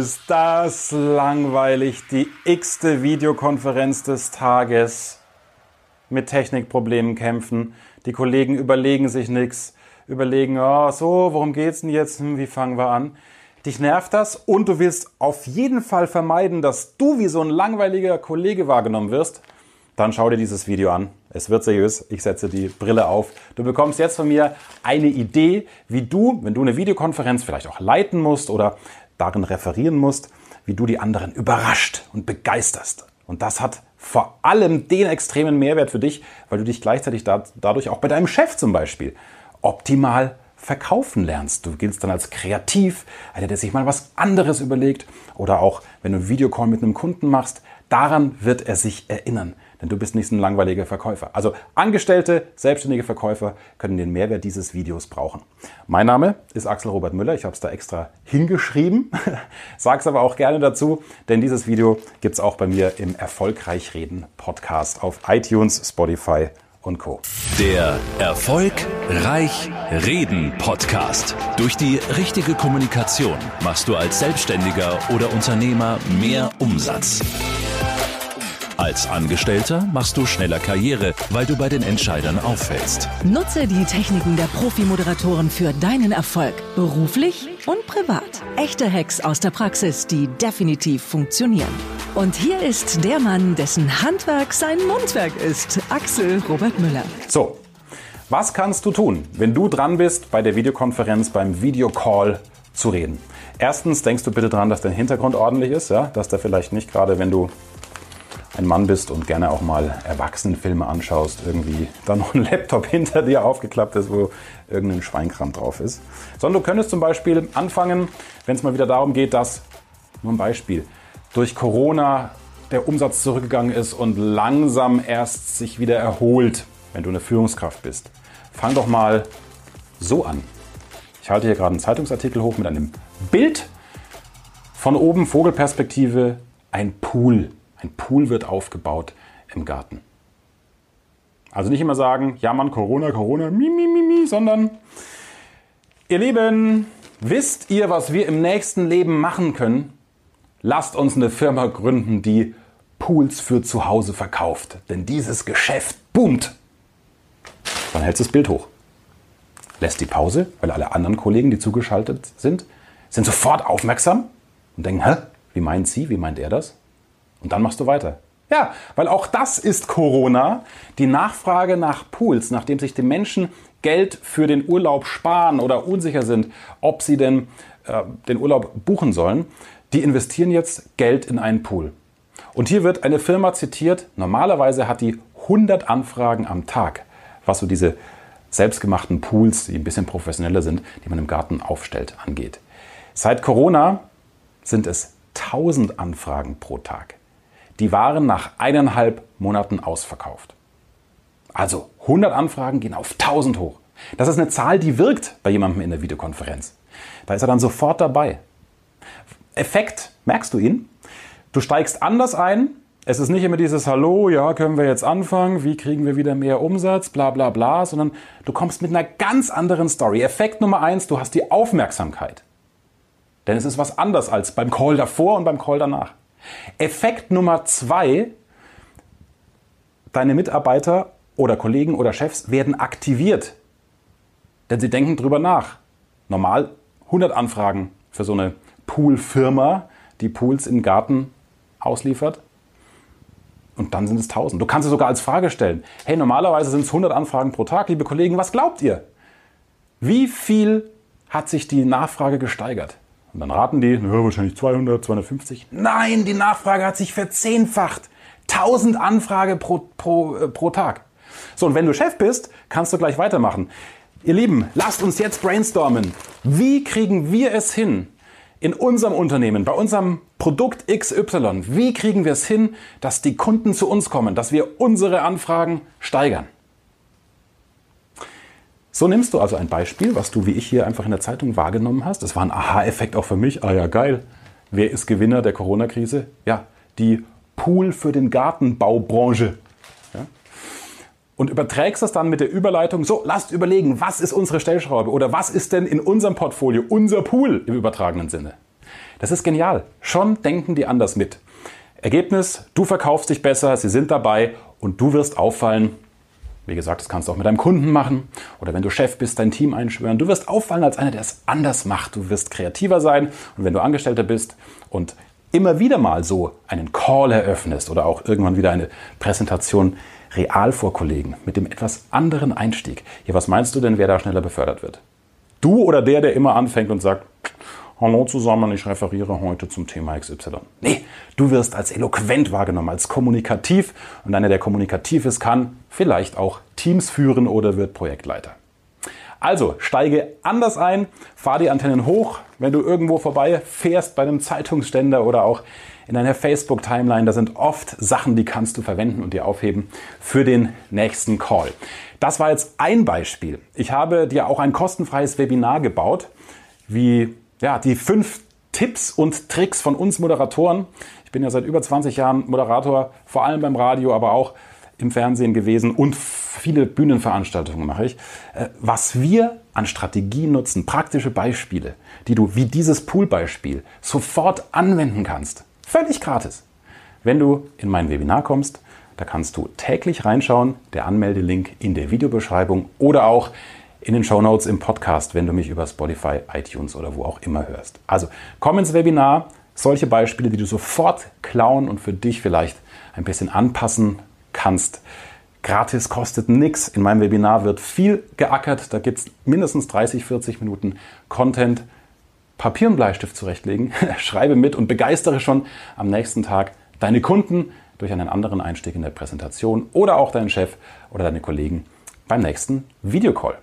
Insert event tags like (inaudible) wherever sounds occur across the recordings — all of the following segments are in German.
Ist das langweilig? Die x-te Videokonferenz des Tages. Mit Technikproblemen kämpfen. Die Kollegen überlegen sich nichts. Überlegen, oh, so, worum geht's denn jetzt? Hm, wie fangen wir an? Dich nervt das und du willst auf jeden Fall vermeiden, dass du wie so ein langweiliger Kollege wahrgenommen wirst. Dann schau dir dieses Video an. Es wird seriös. Ich setze die Brille auf. Du bekommst jetzt von mir eine Idee, wie du, wenn du eine Videokonferenz vielleicht auch leiten musst oder darin referieren musst, wie du die anderen überrascht und begeisterst. Und das hat vor allem den extremen Mehrwert für dich, weil du dich gleichzeitig da, dadurch auch bei deinem Chef zum Beispiel optimal verkaufen lernst. Du giltst dann als kreativ, einer, der sich mal was anderes überlegt oder auch, wenn du einen Videocall mit einem Kunden machst, daran wird er sich erinnern. Denn du bist nicht ein langweiliger Verkäufer. Also Angestellte, selbstständige Verkäufer können den Mehrwert dieses Videos brauchen. Mein Name ist Axel Robert Müller. Ich habe es da extra hingeschrieben. (laughs) Sag's aber auch gerne dazu, denn dieses Video gibt's auch bei mir im Erfolgreich Reden Podcast auf iTunes, Spotify und Co. Der Erfolg Reich Reden Podcast. Durch die richtige Kommunikation machst du als Selbstständiger oder Unternehmer mehr Umsatz. Als Angestellter machst du schneller Karriere, weil du bei den Entscheidern auffällst. Nutze die Techniken der Profi-Moderatoren für deinen Erfolg, beruflich und privat. Echte Hacks aus der Praxis, die definitiv funktionieren. Und hier ist der Mann, dessen Handwerk sein Mundwerk ist, Axel Robert Müller. So, was kannst du tun, wenn du dran bist, bei der Videokonferenz, beim Videocall zu reden? Erstens denkst du bitte dran, dass dein Hintergrund ordentlich ist, ja? dass der vielleicht nicht gerade, wenn du ein Mann bist und gerne auch mal Erwachsenenfilme anschaust, irgendwie da noch ein Laptop (laughs) hinter dir aufgeklappt ist, wo irgendein Schweinkram drauf ist. Sondern du könntest zum Beispiel anfangen, wenn es mal wieder darum geht, dass, nur ein Beispiel, durch Corona der Umsatz zurückgegangen ist und langsam erst sich wieder erholt, wenn du eine Führungskraft bist. Fang doch mal so an. Ich halte hier gerade einen Zeitungsartikel hoch mit einem Bild. Von oben Vogelperspektive ein Pool. Ein Pool wird aufgebaut im Garten. Also nicht immer sagen, ja Mann, Corona, Corona, mi, mi, mi, mi, sondern ihr Lieben, wisst ihr, was wir im nächsten Leben machen können? Lasst uns eine Firma gründen, die Pools für zu Hause verkauft. Denn dieses Geschäft boomt. Dann hältst du das Bild hoch. Lässt die Pause, weil alle anderen Kollegen, die zugeschaltet sind, sind sofort aufmerksam und denken, hä, wie meint sie, wie meint er das? Und dann machst du weiter. Ja, weil auch das ist Corona. Die Nachfrage nach Pools, nachdem sich die Menschen Geld für den Urlaub sparen oder unsicher sind, ob sie denn äh, den Urlaub buchen sollen, die investieren jetzt Geld in einen Pool. Und hier wird eine Firma zitiert, normalerweise hat die 100 Anfragen am Tag, was so diese selbstgemachten Pools, die ein bisschen professioneller sind, die man im Garten aufstellt, angeht. Seit Corona sind es 1000 Anfragen pro Tag die waren nach eineinhalb Monaten ausverkauft. Also 100 Anfragen gehen auf 1000 hoch. Das ist eine Zahl, die wirkt bei jemandem in der Videokonferenz. Da ist er dann sofort dabei. Effekt, merkst du ihn? Du steigst anders ein. Es ist nicht immer dieses Hallo, ja, können wir jetzt anfangen, wie kriegen wir wieder mehr Umsatz, bla bla bla, sondern du kommst mit einer ganz anderen Story. Effekt Nummer eins, du hast die Aufmerksamkeit. Denn es ist was anders als beim Call davor und beim Call danach. Effekt Nummer zwei, deine Mitarbeiter oder Kollegen oder Chefs werden aktiviert, denn sie denken drüber nach. Normal 100 Anfragen für so eine Poolfirma, die Pools im Garten ausliefert. Und dann sind es 1000. Du kannst es sogar als Frage stellen. Hey, normalerweise sind es 100 Anfragen pro Tag. Liebe Kollegen, was glaubt ihr? Wie viel hat sich die Nachfrage gesteigert? Und dann raten die, na, wahrscheinlich 200, 250. Nein, die Nachfrage hat sich verzehnfacht. 1000 Anfrage pro, pro, äh, pro Tag. So, und wenn du Chef bist, kannst du gleich weitermachen. Ihr Lieben, lasst uns jetzt brainstormen. Wie kriegen wir es hin, in unserem Unternehmen, bei unserem Produkt XY, wie kriegen wir es hin, dass die Kunden zu uns kommen, dass wir unsere Anfragen steigern? So nimmst du also ein Beispiel, was du wie ich hier einfach in der Zeitung wahrgenommen hast. Das war ein Aha-Effekt auch für mich. Ah ja, geil. Wer ist Gewinner der Corona-Krise? Ja, die Pool für den Gartenbaubranche. Und überträgst das dann mit der Überleitung, so, lasst überlegen, was ist unsere Stellschraube oder was ist denn in unserem Portfolio unser Pool im übertragenen Sinne. Das ist genial. Schon denken die anders mit. Ergebnis, du verkaufst dich besser, sie sind dabei und du wirst auffallen. Wie gesagt, das kannst du auch mit deinem Kunden machen oder wenn du Chef bist, dein Team einschwören. Du wirst auffallen als einer, der es anders macht. Du wirst kreativer sein und wenn du Angestellter bist und immer wieder mal so einen Call eröffnest oder auch irgendwann wieder eine Präsentation real vor Kollegen mit dem etwas anderen Einstieg. Ja, was meinst du denn, wer da schneller befördert wird? Du oder der, der immer anfängt und sagt, Hallo zusammen, ich referiere heute zum Thema XY. Nee, du wirst als eloquent wahrgenommen, als kommunikativ und einer, der kommunikativ ist, kann vielleicht auch Teams führen oder wird Projektleiter. Also steige anders ein, fahr die Antennen hoch, wenn du irgendwo vorbei fährst bei einem Zeitungsständer oder auch in deiner Facebook-Timeline. Da sind oft Sachen, die kannst du verwenden und dir aufheben für den nächsten Call. Das war jetzt ein Beispiel. Ich habe dir auch ein kostenfreies Webinar gebaut, wie ja, die fünf Tipps und Tricks von uns Moderatoren. Ich bin ja seit über 20 Jahren Moderator, vor allem beim Radio, aber auch im Fernsehen gewesen und viele Bühnenveranstaltungen mache ich. Äh, was wir an Strategien nutzen, praktische Beispiele, die du wie dieses Poolbeispiel sofort anwenden kannst. Völlig gratis. Wenn du in mein Webinar kommst, da kannst du täglich reinschauen, der Anmeldelink in der Videobeschreibung oder auch in den Show Notes im Podcast, wenn du mich über Spotify, iTunes oder wo auch immer hörst. Also komm ins Webinar, solche Beispiele, die du sofort klauen und für dich vielleicht ein bisschen anpassen kannst. Gratis kostet nichts. In meinem Webinar wird viel geackert. Da gibt es mindestens 30, 40 Minuten Content. Papier und Bleistift zurechtlegen, (laughs) schreibe mit und begeistere schon am nächsten Tag deine Kunden durch einen anderen Einstieg in der Präsentation oder auch deinen Chef oder deine Kollegen beim nächsten Videocall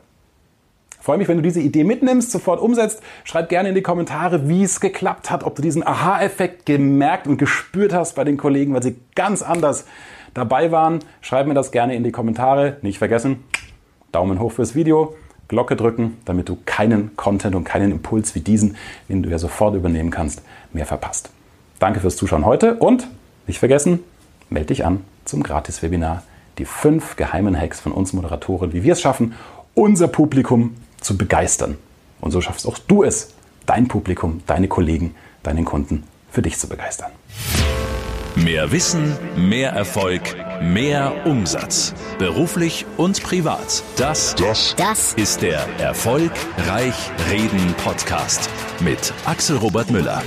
freue mich, wenn du diese Idee mitnimmst, sofort umsetzt. Schreib gerne in die Kommentare, wie es geklappt hat, ob du diesen Aha-Effekt gemerkt und gespürt hast bei den Kollegen, weil sie ganz anders dabei waren. Schreib mir das gerne in die Kommentare. Nicht vergessen, Daumen hoch fürs Video, Glocke drücken, damit du keinen Content und keinen Impuls wie diesen, den du ja sofort übernehmen kannst, mehr verpasst. Danke fürs Zuschauen heute und nicht vergessen, melde dich an zum Gratis-Webinar. Die fünf geheimen Hacks von uns Moderatoren, wie wir es schaffen, unser Publikum zu begeistern. Und so schaffst auch du es, dein Publikum, deine Kollegen, deinen Kunden für dich zu begeistern. Mehr Wissen, mehr Erfolg, mehr Umsatz. Beruflich und privat. Das, das, das ist der Erfolgreich Reden Podcast mit Axel Robert Müller.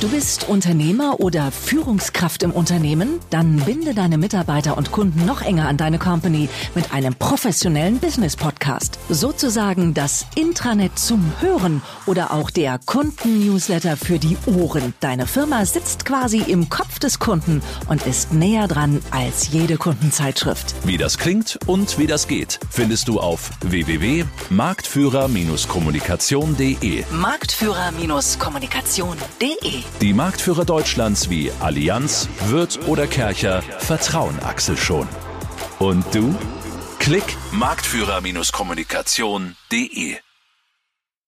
Du bist Unternehmer oder Führungskraft im Unternehmen? Dann binde deine Mitarbeiter und Kunden noch enger an deine Company mit einem professionellen Business Podcast. Sozusagen das Intranet zum Hören oder auch der Kunden-Newsletter für die Ohren. Deine Firma sitzt quasi im Kopf des Kunden und ist näher dran als jede Kundenzeitschrift. Wie das klingt und wie das geht, findest du auf www.marktführer-kommunikation.de. Marktführer-kommunikation.de die Marktführer Deutschlands wie Allianz, Wirth oder Kercher vertrauen Axel schon. Und du? Klick marktführer-kommunikation.de